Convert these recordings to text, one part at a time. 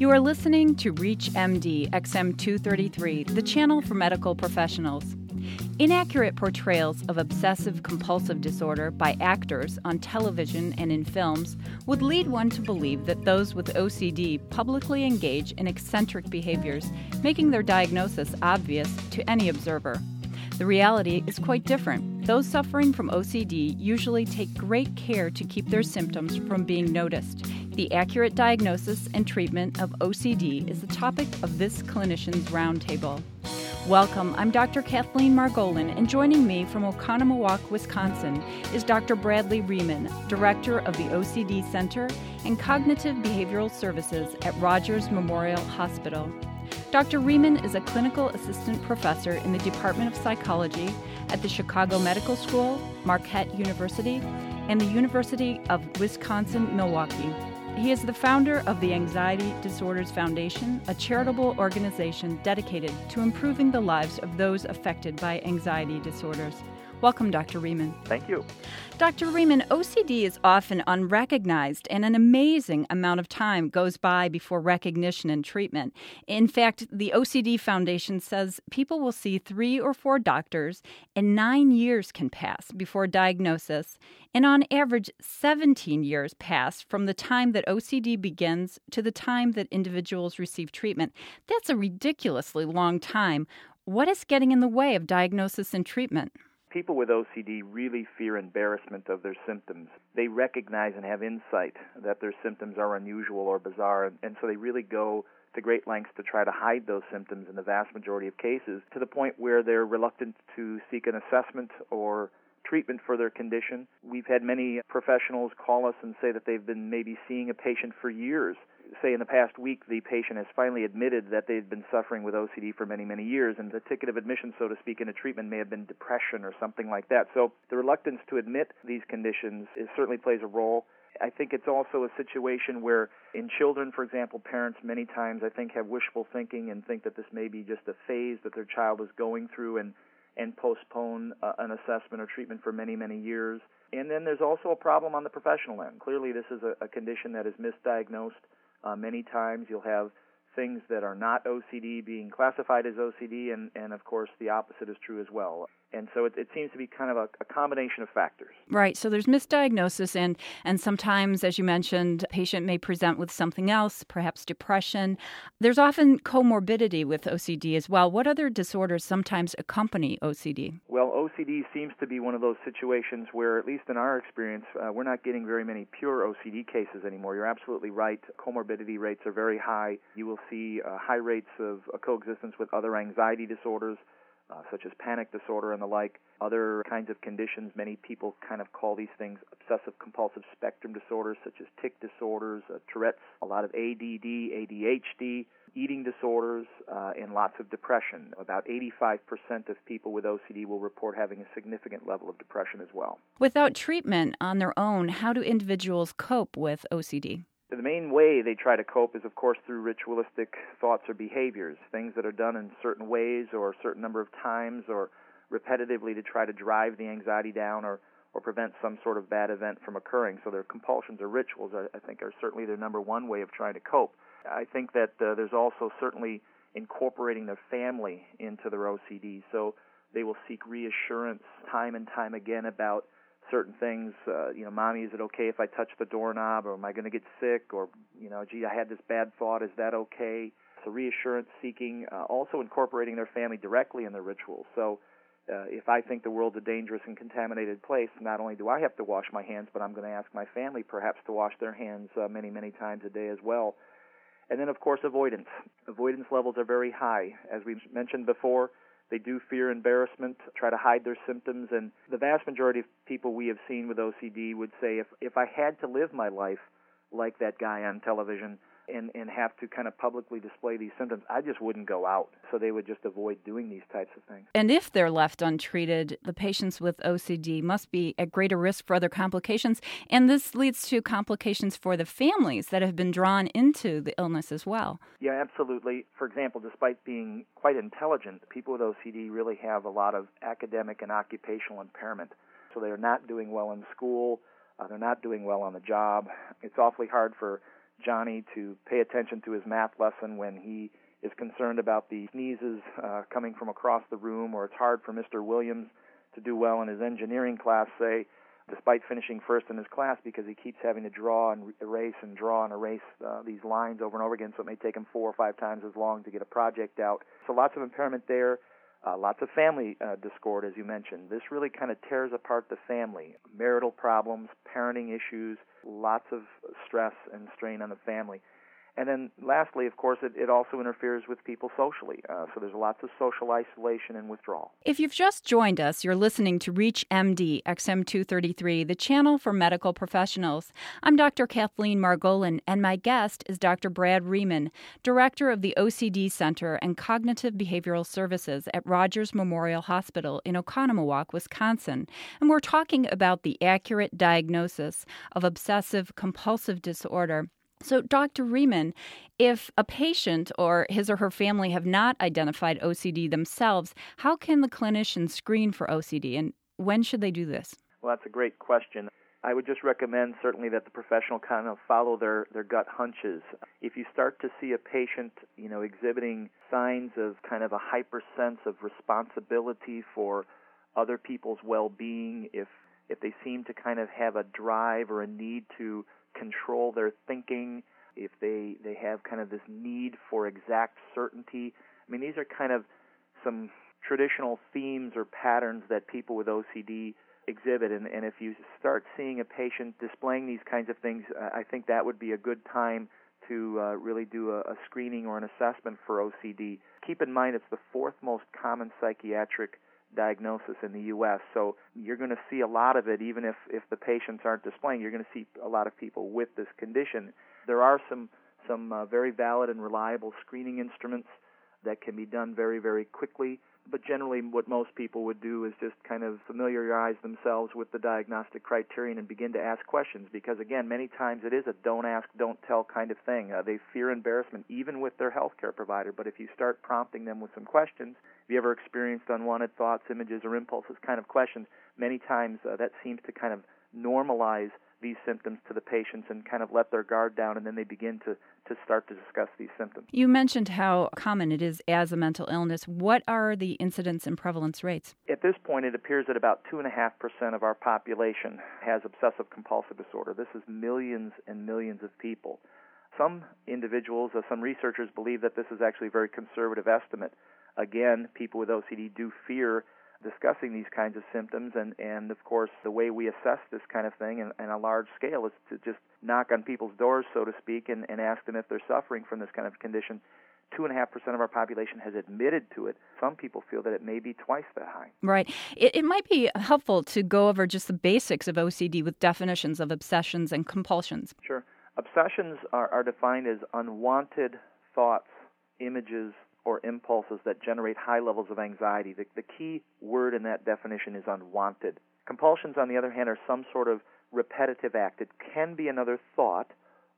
You are listening to Reach MD XM233, the channel for medical professionals. Inaccurate portrayals of obsessive compulsive disorder by actors on television and in films would lead one to believe that those with OCD publicly engage in eccentric behaviors, making their diagnosis obvious to any observer. The reality is quite different. Those suffering from OCD usually take great care to keep their symptoms from being noticed. The accurate diagnosis and treatment of OCD is the topic of this clinician's roundtable. Welcome. I'm Dr. Kathleen Margolin, and joining me from Oconomowoc, Wisconsin, is Dr. Bradley Riemann, Director of the OCD Center and Cognitive Behavioral Services at Rogers Memorial Hospital. Dr. Riemann is a clinical assistant professor in the Department of Psychology at the Chicago Medical School, Marquette University, and the University of Wisconsin Milwaukee. He is the founder of the Anxiety Disorders Foundation, a charitable organization dedicated to improving the lives of those affected by anxiety disorders. Welcome, Dr. Riemann. Thank you. Dr. Riemann, OCD is often unrecognized, and an amazing amount of time goes by before recognition and treatment. In fact, the OCD Foundation says people will see three or four doctors, and nine years can pass before diagnosis, and on average, 17 years pass from the time that OCD begins to the time that individuals receive treatment. That's a ridiculously long time. What is getting in the way of diagnosis and treatment? People with OCD really fear embarrassment of their symptoms. They recognize and have insight that their symptoms are unusual or bizarre, and, so they really go to great lengths to try to hide those symptoms in the vast majority of cases to the point where they're reluctant to seek an assessment or treatment for their condition. We've had many professionals call us and say that they've been maybe seeing a patient for years say in the past week the patient has finally admitted that they've been suffering with OCD for many, many years, and the ticket of admission, so to speak, into treatment may have been depression or something like that. So the reluctance to admit these conditions certainly plays a role. I think it's also a situation where, in children, for example, parents many times I think have wishful thinking and think that this may be just a phase that their child is going through and and postpone uh, an assessment or treatment for many, many years. And then there's also a problem on the professional end. Clearly, this is a, a condition that is misdiagnosed uh, many times you'll have things that are not OCD being classified as OCD, and, and of course the opposite is true as well. And so it, it seems to be kind of a, a, combination of factors. Right. So there's misdiagnosis, and and sometimes, as you mentioned, a patient may present with something else, perhaps depression. There's often comorbidity with OCD as well. What other disorders sometimes accompany OCD? Well, OCD seems to be one of those situations where, at least in our experience, uh, we're not getting very many pure OCD cases anymore. You're absolutely right. Comorbidity rates are very high. You will see uh, high rates of uh, coexistence with other anxiety disorders uh, such as panic disorder and the like, other kinds of conditions. Many people kind of call these things obsessive compulsive spectrum disorders, such as tic disorders, uh, Tourette's, a lot of ADD, ADHD, eating disorders, uh, and lots of depression. About 85% of people with OCD will report having a significant level of depression as well. Without treatment on their own, how do individuals cope with OCD? The main way they try to cope is, of course, through ritualistic thoughts or behaviors, things that are done in certain ways or a certain number of times or repetitively to try to drive the anxiety down or, or prevent some sort of bad event from occurring. So their compulsions or rituals, I, I think, are certainly their number one way of trying to cope. I think that uh, there's also certainly incorporating their family into their OCD. So they will seek reassurance time and time again about certain things. Uh, you know, mommy, is it okay if I touch the doorknob, or am I going to get sick, or you know, gee, I had this bad thought. Is that okay? So reassurance seeking, uh, also incorporating their family directly in their rituals. So uh, if I think the world's a dangerous and contaminated place, not only do I have to wash my hands, but I'm going to ask my family perhaps to wash their hands uh, many, many times a day as well. And then, of course, avoidance. Avoidance levels are very high. As we mentioned before, they do fear embarrassment, try to hide their symptoms, and the vast majority of people we have seen with OCD would say if if I had to live my life like that guy on television, and and have to kind of publicly display these symptoms, I just wouldn't go out. So they would just avoid doing these types of things. And if they're left untreated, the patients with OCD must be at greater risk for other complications, and this leads to complications for the families that have been drawn into the illness as well. Yeah, absolutely. For example, despite being quite intelligent, people with OCD really have a lot of academic and occupational impairment. So they are not doing well in school. Uh, they're not doing well on the job. It's awfully hard for Johnny to pay attention to his math lesson when he is concerned about the sneezes uh, coming from across the room, or it's hard for Mr. Williams to do well in his engineering class, say, despite finishing first in his class because he keeps having to draw and erase and draw and erase uh, these lines over and over again, so it may take him four or five times as long to get a project out. So lots of impairment there. Uh, lots of family uh, discord, as you mentioned. This really kind of tears apart the family. Marital problems, parenting issues, lots of stress and strain on the family. And then lastly, of course, it, it also interferes with people socially. Uh, so there's lots of social isolation and withdrawal. If you've just joined us, you're listening to Reach MD XM233, the channel for medical professionals. I'm Dr. Kathleen Margolin, and my guest is Dr. Brad Riemann, director of the OCD Center and Cognitive Behavioral Services at Rogers Memorial Hospital in Oconomowoc, Wisconsin. And we're talking about the accurate diagnosis of obsessive compulsive disorder so, Dr. Riemann, if a patient or his or her family have not identified OCD themselves, how can the clinician screen for OCD and when should they do this? Well, that's a great question. I would just recommend certainly that the professional kind of follow their, their gut hunches. If you start to see a patient, you know, exhibiting signs of kind of a hyper sense of responsibility for other people's well-being, if if they seem to kind of have a drive or a need to control their thinking, if they they have kind of this need for exact certainty. I mean, these are kind of some traditional themes or patterns that people with OCD exhibit and, and if you start seeing a patient displaying these kinds of things, I think that would be a good time to uh, really do a, a screening or an assessment for OCD. Keep in mind it's the fourth most common psychiatric diagnosis in the U.S. So you're going to see a lot of it, even if if the patients aren't displaying. You're going to see a lot of people with this condition. There are some some uh, very valid and reliable screening instruments that can be done very very quickly but generally what most people would do is just kind of familiarize themselves with the diagnostic criterion and begin to ask questions because again many times it is a don't ask don't tell kind of thing. Uh, they fear embarrassment even with their healthcare provider but if you start prompting them with some questions have you ever experienced unwanted thoughts images or impulses kind of questions many times uh, that seems to kind of normalize these symptoms to the patients and kind of let their guard down and then they begin to, to start to discuss these symptoms. You mentioned how common it is as a mental illness. What are the incidence and prevalence rates? At this point, it appears that about 2.5% of our population has obsessive compulsive disorder. This is millions and millions of people. Some individuals, uh, some researchers believe that this is actually a very conservative estimate. Again, people with OCD do fear discussing these kinds of symptoms and and of course the way we assess this kind of thing in, in a large scale is to just knock on people's doors so to speak and, and ask them if they're suffering from this kind of condition two and a half percent of our population has admitted to it. Some people feel that it may be twice that high. Right. It, it might be helpful to go over just the basics of OCD with definitions of obsessions and compulsions. Sure. Obsessions are, are defined as unwanted thoughts, images, or impulses that generate high levels of anxiety. The, the key word in that definition is unwanted. Compulsions, on the other hand, are some sort of repetitive act. It can be another thought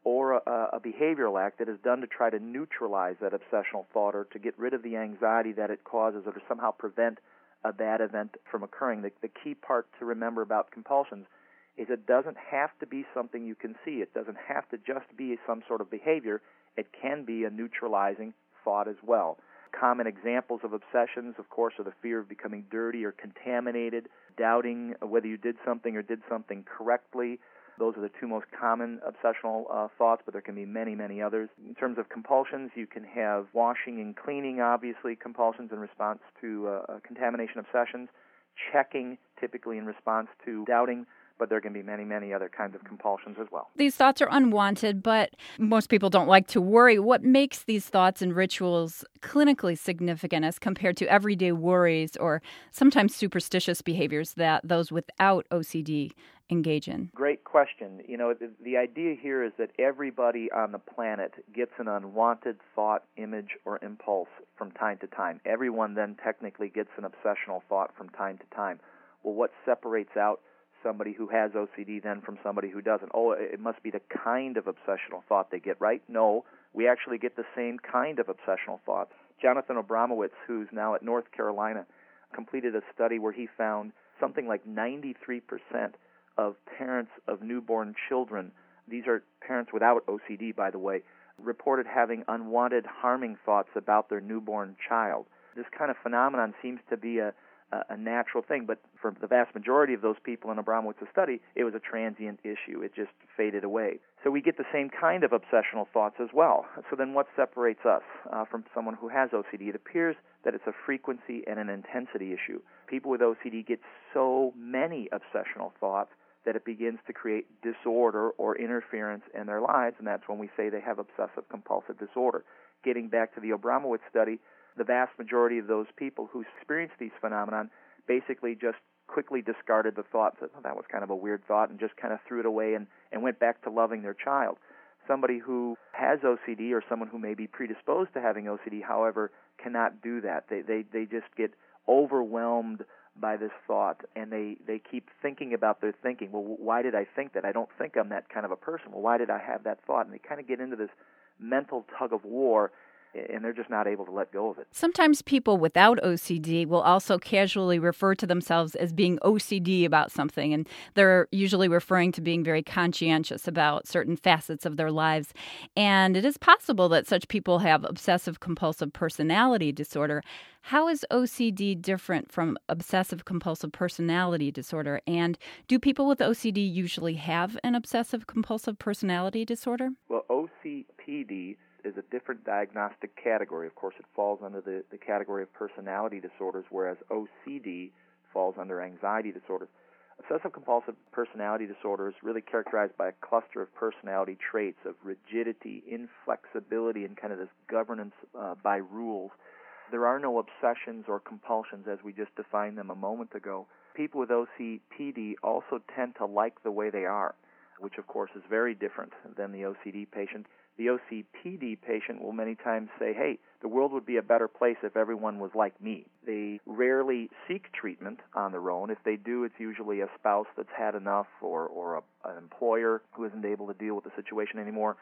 or a, a, behavioral act that is done to try to neutralize that obsessional thought or to get rid of the anxiety that it causes or to somehow prevent a bad event from occurring. The, the key part to remember about compulsions is it doesn't have to be something you can see. It doesn't have to just be some sort of behavior. It can be a neutralizing thought as well. Common examples of obsessions, of course, are the fear of becoming dirty or contaminated, doubting whether you did something or did something correctly. Those are the two most common obsessional uh, thoughts, but there can be many, many others. In terms of compulsions, you can have washing and cleaning, obviously, compulsions in response to uh, contamination obsessions, checking, typically in response to doubting but there can be many, many other kinds of compulsions as well. These thoughts are unwanted, but most people don't like to worry. What makes these thoughts and rituals clinically significant as compared to everyday worries or sometimes superstitious behaviors that those without OCD engage in? Great question. You know, the, the idea here is that everybody on the planet gets an unwanted thought, image, or impulse from time to time. Everyone then technically gets an obsessional thought from time to time. Well, what separates out somebody who has OCD then from somebody who doesn't. Oh, it must be the kind of obsessional thought they get, right? No, we actually get the same kind of obsessional thought. Jonathan Abramowitz, who's now at North Carolina, completed a study where he found something like 93% of parents of newborn children these are parents without OCD, by the way, reported having unwanted harming thoughts about their newborn child. This kind of phenomenon seems to be a, a, natural thing, but for the vast majority of those people in Abramowitz's study, it was a transient issue. It just faded away. So we get the same kind of obsessional thoughts as well. So then what separates us uh, from someone who has OCD? It appears that it's a frequency and an intensity issue. People with OCD get so many obsessional thoughts that it begins to create disorder or interference in their lives, and that's when we say they have obsessive compulsive disorder. Getting back to the Abramowitz study, the vast majority of those people who experience these phenomenon basically just quickly discarded the thought that that was kind of a weird thought and just kind of threw it away and, and went back to loving their child. Somebody who has OCD or someone who may be predisposed to having OCD, however, cannot do that. They they they just get overwhelmed by this thought and they they keep thinking about their thinking well why did i think that i don't think i'm that kind of a person well why did i have that thought and they kind of get into this mental tug of war and they're just not able to let go of it. Sometimes people without OCD will also casually refer to themselves as being OCD about something, and they're usually referring to being very conscientious about certain facets of their lives. And it is possible that such people have obsessive compulsive personality disorder. How is OCD different from obsessive compulsive personality disorder? And do people with OCD usually have an obsessive compulsive personality disorder? Well, OCPD is a different diagnostic category. Of course, it falls under the, the category of personality disorders, whereas OCD falls under anxiety disorders. Obsessive compulsive personality disorder is really characterized by a cluster of personality traits of rigidity, inflexibility, and kind of this governance uh, by rules there are no obsessions or compulsions as we just defined them a moment ago. People with OCPD also tend to like the way they are, which of course is very different than the OCD patient. The OCPD patient will many times say, hey, the world would be a better place if everyone was like me. They rarely seek treatment on their own. If they do, it's usually a spouse that's had enough or, or a, an employer who isn't able to deal with the situation anymore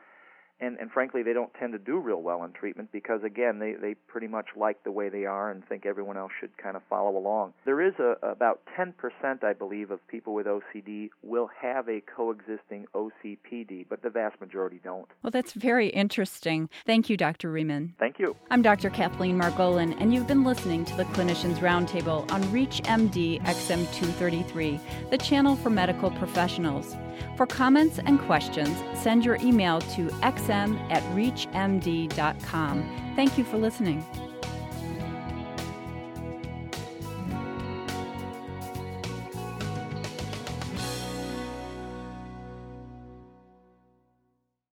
and and frankly they don't tend to do real well in treatment because again they they pretty much like the way they are and think everyone else should kind of follow along. There is a about 10% i believe of people with ocd will have a coexisting ocpd but the vast majority don't. Well that's very interesting. Thank you dr riemann. Thank you. I'm dr kathleen margolin and you've been listening to the clinicians roundtable on reachmd xm233 the channel for medical professionals for comments and questions, send your email to xm at reachmd.com. Thank you for listening.